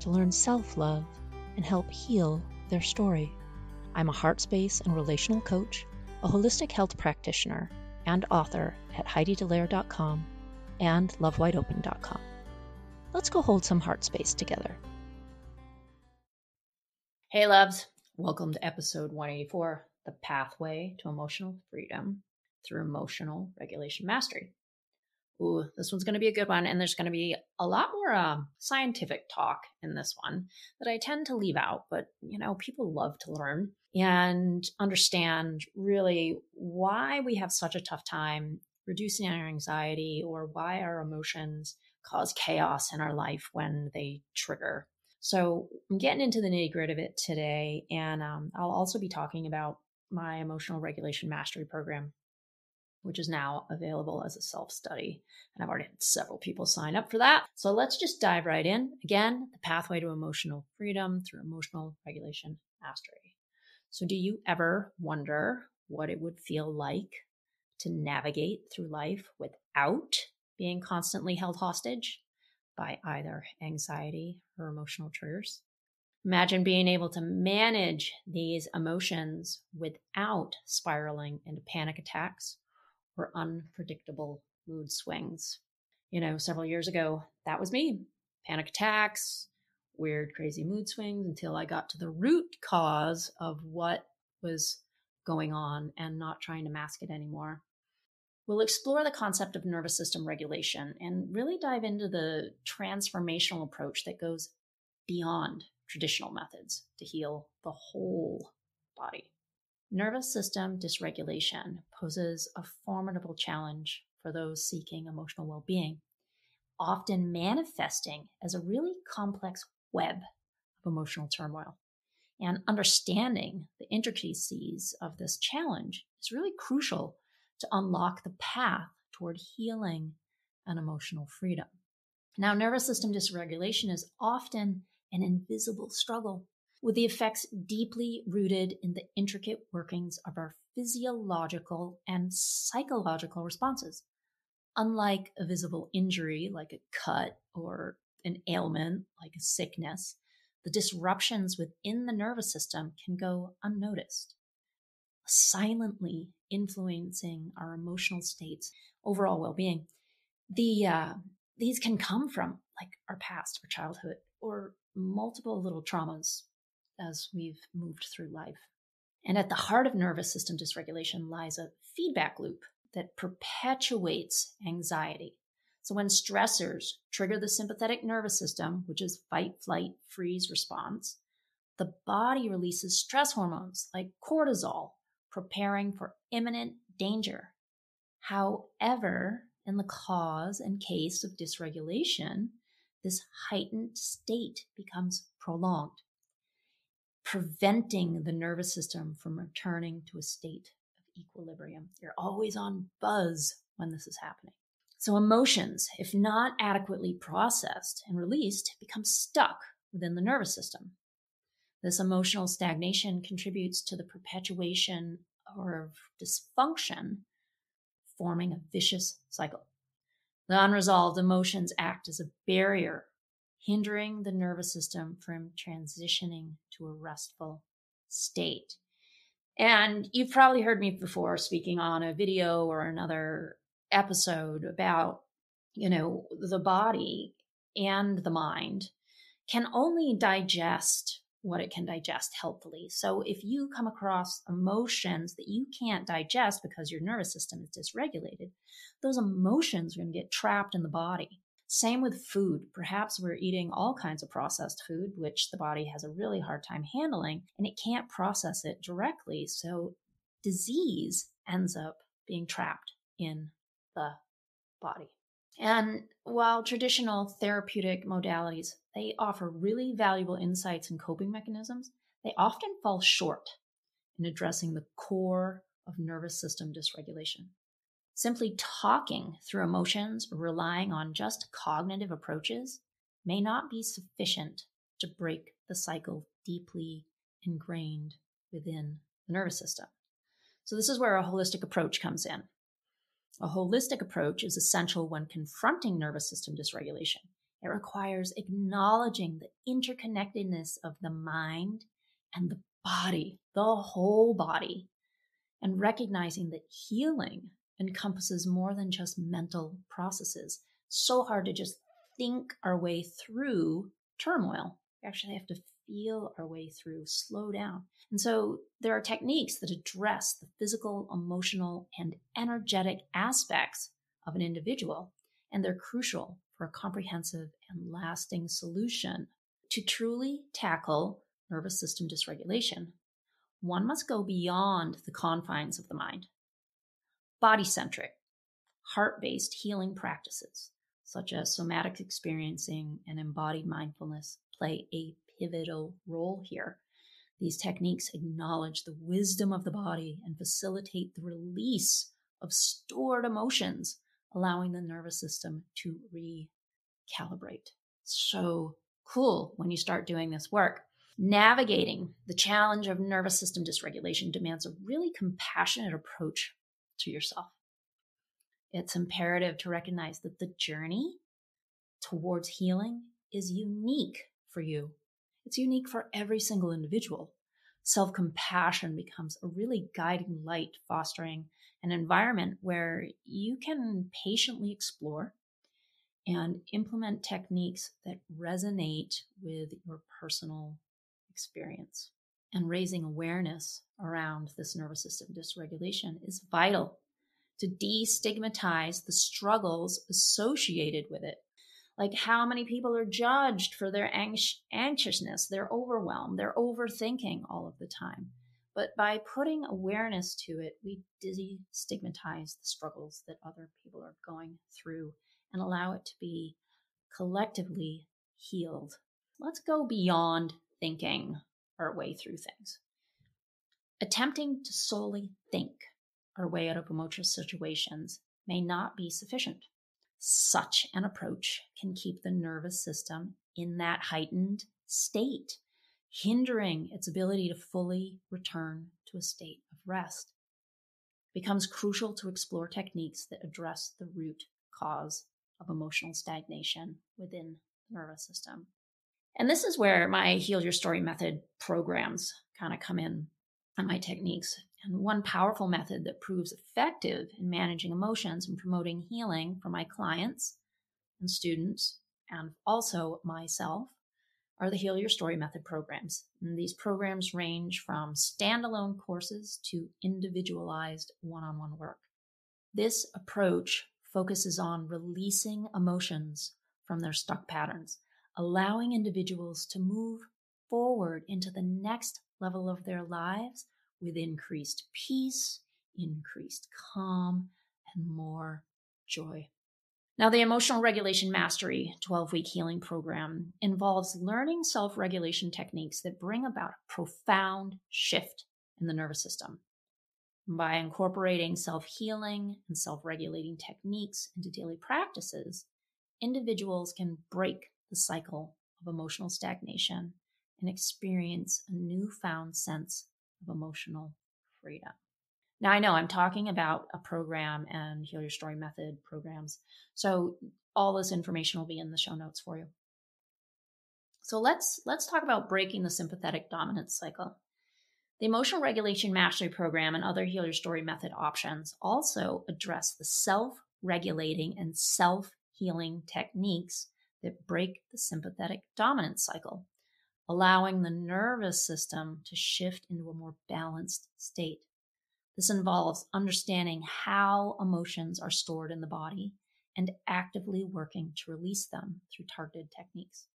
to learn self love and help heal their story. I'm a heart space and relational coach, a holistic health practitioner, and author at HeidiDellaire.com and LoveWideOpen.com. Let's go hold some heart space together. Hey, loves. Welcome to episode 184 The Pathway to Emotional Freedom through Emotional Regulation Mastery ooh, this one's going to be a good one. And there's going to be a lot more uh, scientific talk in this one that I tend to leave out, but you know, people love to learn and understand really why we have such a tough time reducing our anxiety or why our emotions cause chaos in our life when they trigger. So I'm getting into the nitty gritty of it today, and um, I'll also be talking about my emotional regulation mastery program which is now available as a self study. And I've already had several people sign up for that. So let's just dive right in. Again, the pathway to emotional freedom through emotional regulation mastery. So, do you ever wonder what it would feel like to navigate through life without being constantly held hostage by either anxiety or emotional triggers? Imagine being able to manage these emotions without spiraling into panic attacks or unpredictable mood swings. You know, several years ago, that was me panic attacks, weird, crazy mood swings until I got to the root cause of what was going on and not trying to mask it anymore. We'll explore the concept of nervous system regulation and really dive into the transformational approach that goes beyond traditional methods to heal the whole body. Nervous system dysregulation poses a formidable challenge for those seeking emotional well being, often manifesting as a really complex web of emotional turmoil. And understanding the intricacies of this challenge is really crucial to unlock the path toward healing and emotional freedom. Now, nervous system dysregulation is often an invisible struggle with the effects deeply rooted in the intricate workings of our physiological and psychological responses. Unlike a visible injury like a cut or an ailment like a sickness, the disruptions within the nervous system can go unnoticed, silently influencing our emotional states, overall well being. The, uh, these can come from like our past our childhood or multiple little traumas as we've moved through life. And at the heart of nervous system dysregulation lies a feedback loop that perpetuates anxiety. So when stressors trigger the sympathetic nervous system, which is fight, flight, freeze response, the body releases stress hormones like cortisol, preparing for imminent danger. However, in the cause and case of dysregulation, this heightened state becomes prolonged preventing the nervous system from returning to a state of equilibrium. You're always on buzz when this is happening. So, emotions, if not adequately processed and released, become stuck within the nervous system. This emotional stagnation contributes to the perpetuation of dysfunction, forming a vicious cycle. The unresolved emotions act as a barrier hindering the nervous system from transitioning to a restful state. And you've probably heard me before speaking on a video or another episode about, you know, the body and the mind can only digest what it can digest healthfully. So if you come across emotions that you can't digest because your nervous system is dysregulated, those emotions are going to get trapped in the body. Same with food. Perhaps we're eating all kinds of processed food, which the body has a really hard time handling, and it can't process it directly. So disease ends up being trapped in the body. And while traditional therapeutic modalities, they offer really valuable insights and coping mechanisms, they often fall short in addressing the core of nervous system dysregulation. Simply talking through emotions relying on just cognitive approaches may not be sufficient to break the cycle deeply ingrained within the nervous system. So, this is where a holistic approach comes in. A holistic approach is essential when confronting nervous system dysregulation. It requires acknowledging the interconnectedness of the mind and the body, the whole body, and recognizing that healing encompasses more than just mental processes. So hard to just think our way through turmoil. We actually have to feel our way through, slow down. And so there are techniques that address the physical, emotional, and energetic aspects of an individual, and they're crucial for a comprehensive and lasting solution to truly tackle nervous system dysregulation. One must go beyond the confines of the mind. Body centric, heart based healing practices, such as somatic experiencing and embodied mindfulness, play a pivotal role here. These techniques acknowledge the wisdom of the body and facilitate the release of stored emotions, allowing the nervous system to recalibrate. So cool when you start doing this work. Navigating the challenge of nervous system dysregulation demands a really compassionate approach to yourself. It's imperative to recognize that the journey towards healing is unique for you it's unique for every single individual. Self compassion becomes a really guiding light, fostering an environment where you can patiently explore and implement techniques that resonate with your personal experience. And raising awareness around this nervous system dysregulation is vital to destigmatize the struggles associated with it. Like how many people are judged for their anxiousness they're overwhelmed they're overthinking all of the time? But by putting awareness to it we destigmatize the struggles that other people are going through and allow it to be collectively healed. Let's go beyond thinking our way through things attempting to solely think our way out of emotional situations may not be sufficient such an approach can keep the nervous system in that heightened state, hindering its ability to fully return to a state of rest. It becomes crucial to explore techniques that address the root cause of emotional stagnation within the nervous system. And this is where my Heal Your Story method programs kind of come in and my techniques. And one powerful method that proves effective in managing emotions and promoting healing for my clients and students, and also myself, are the Heal Your Story Method programs. And these programs range from standalone courses to individualized one on one work. This approach focuses on releasing emotions from their stuck patterns, allowing individuals to move forward into the next level of their lives with increased peace, increased calm, and more joy. Now, the Emotional Regulation Mastery 12 week healing program involves learning self regulation techniques that bring about a profound shift in the nervous system. By incorporating self healing and self regulating techniques into daily practices, individuals can break the cycle of emotional stagnation and experience a newfound sense of emotional freedom. Now, I know I'm talking about a program and Heal Your Story Method programs. So all this information will be in the show notes for you. So let's let's talk about breaking the sympathetic dominance cycle. The Emotional Regulation Mastery Program and other Heal Your Story Method options also address the self-regulating and self-healing techniques that break the sympathetic dominance cycle allowing the nervous system to shift into a more balanced state. This involves understanding how emotions are stored in the body and actively working to release them through targeted techniques.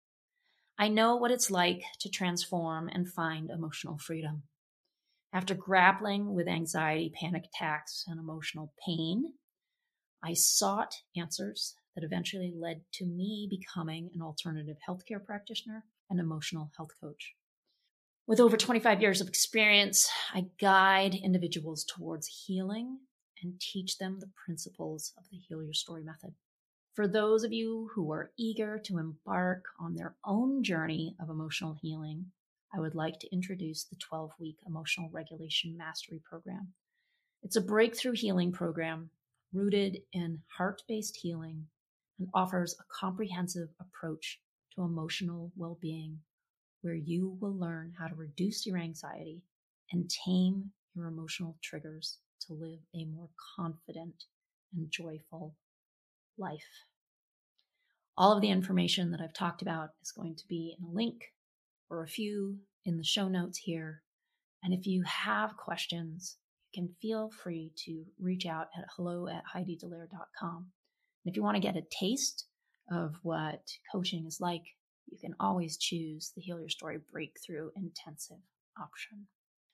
I know what it's like to transform and find emotional freedom. After grappling with anxiety, panic attacks, and emotional pain, I sought answers that eventually led to me becoming an alternative healthcare practitioner and emotional health coach. With over 25 years of experience, I guide individuals towards healing and teach them the principles of the Heal Your Story method. For those of you who are eager to embark on their own journey of emotional healing, I would like to introduce the 12 week Emotional Regulation Mastery Program. It's a breakthrough healing program rooted in heart based healing and offers a comprehensive approach to emotional well being where you will learn how to reduce your anxiety and tame your emotional triggers to live a more confident and joyful life. All of the information that I've talked about is going to be in a link or a few in the show notes here. And if you have questions, you can feel free to reach out at hello at heididellaire.com. And if you want to get a taste of what coaching is like you can always choose the Heal Your Story Breakthrough Intensive option.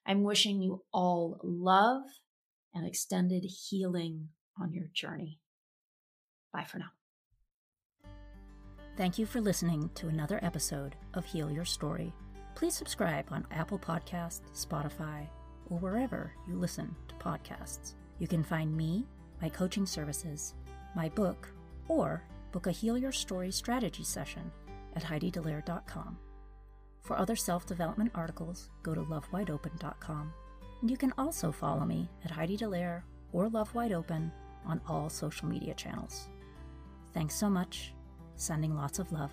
I'm wishing you all love and extended healing on your journey. Bye for now. Thank you for listening to another episode of Heal Your Story. Please subscribe on Apple Podcasts, Spotify, or wherever you listen to podcasts. You can find me, my coaching services, my book, or book a Heal Your Story strategy session at HeidiDellaire.com. For other self development articles, go to lovewideopen.com. And you can also follow me at Heidi Dellaire or Love Wide Open on all social media channels. Thanks so much. Sending lots of love.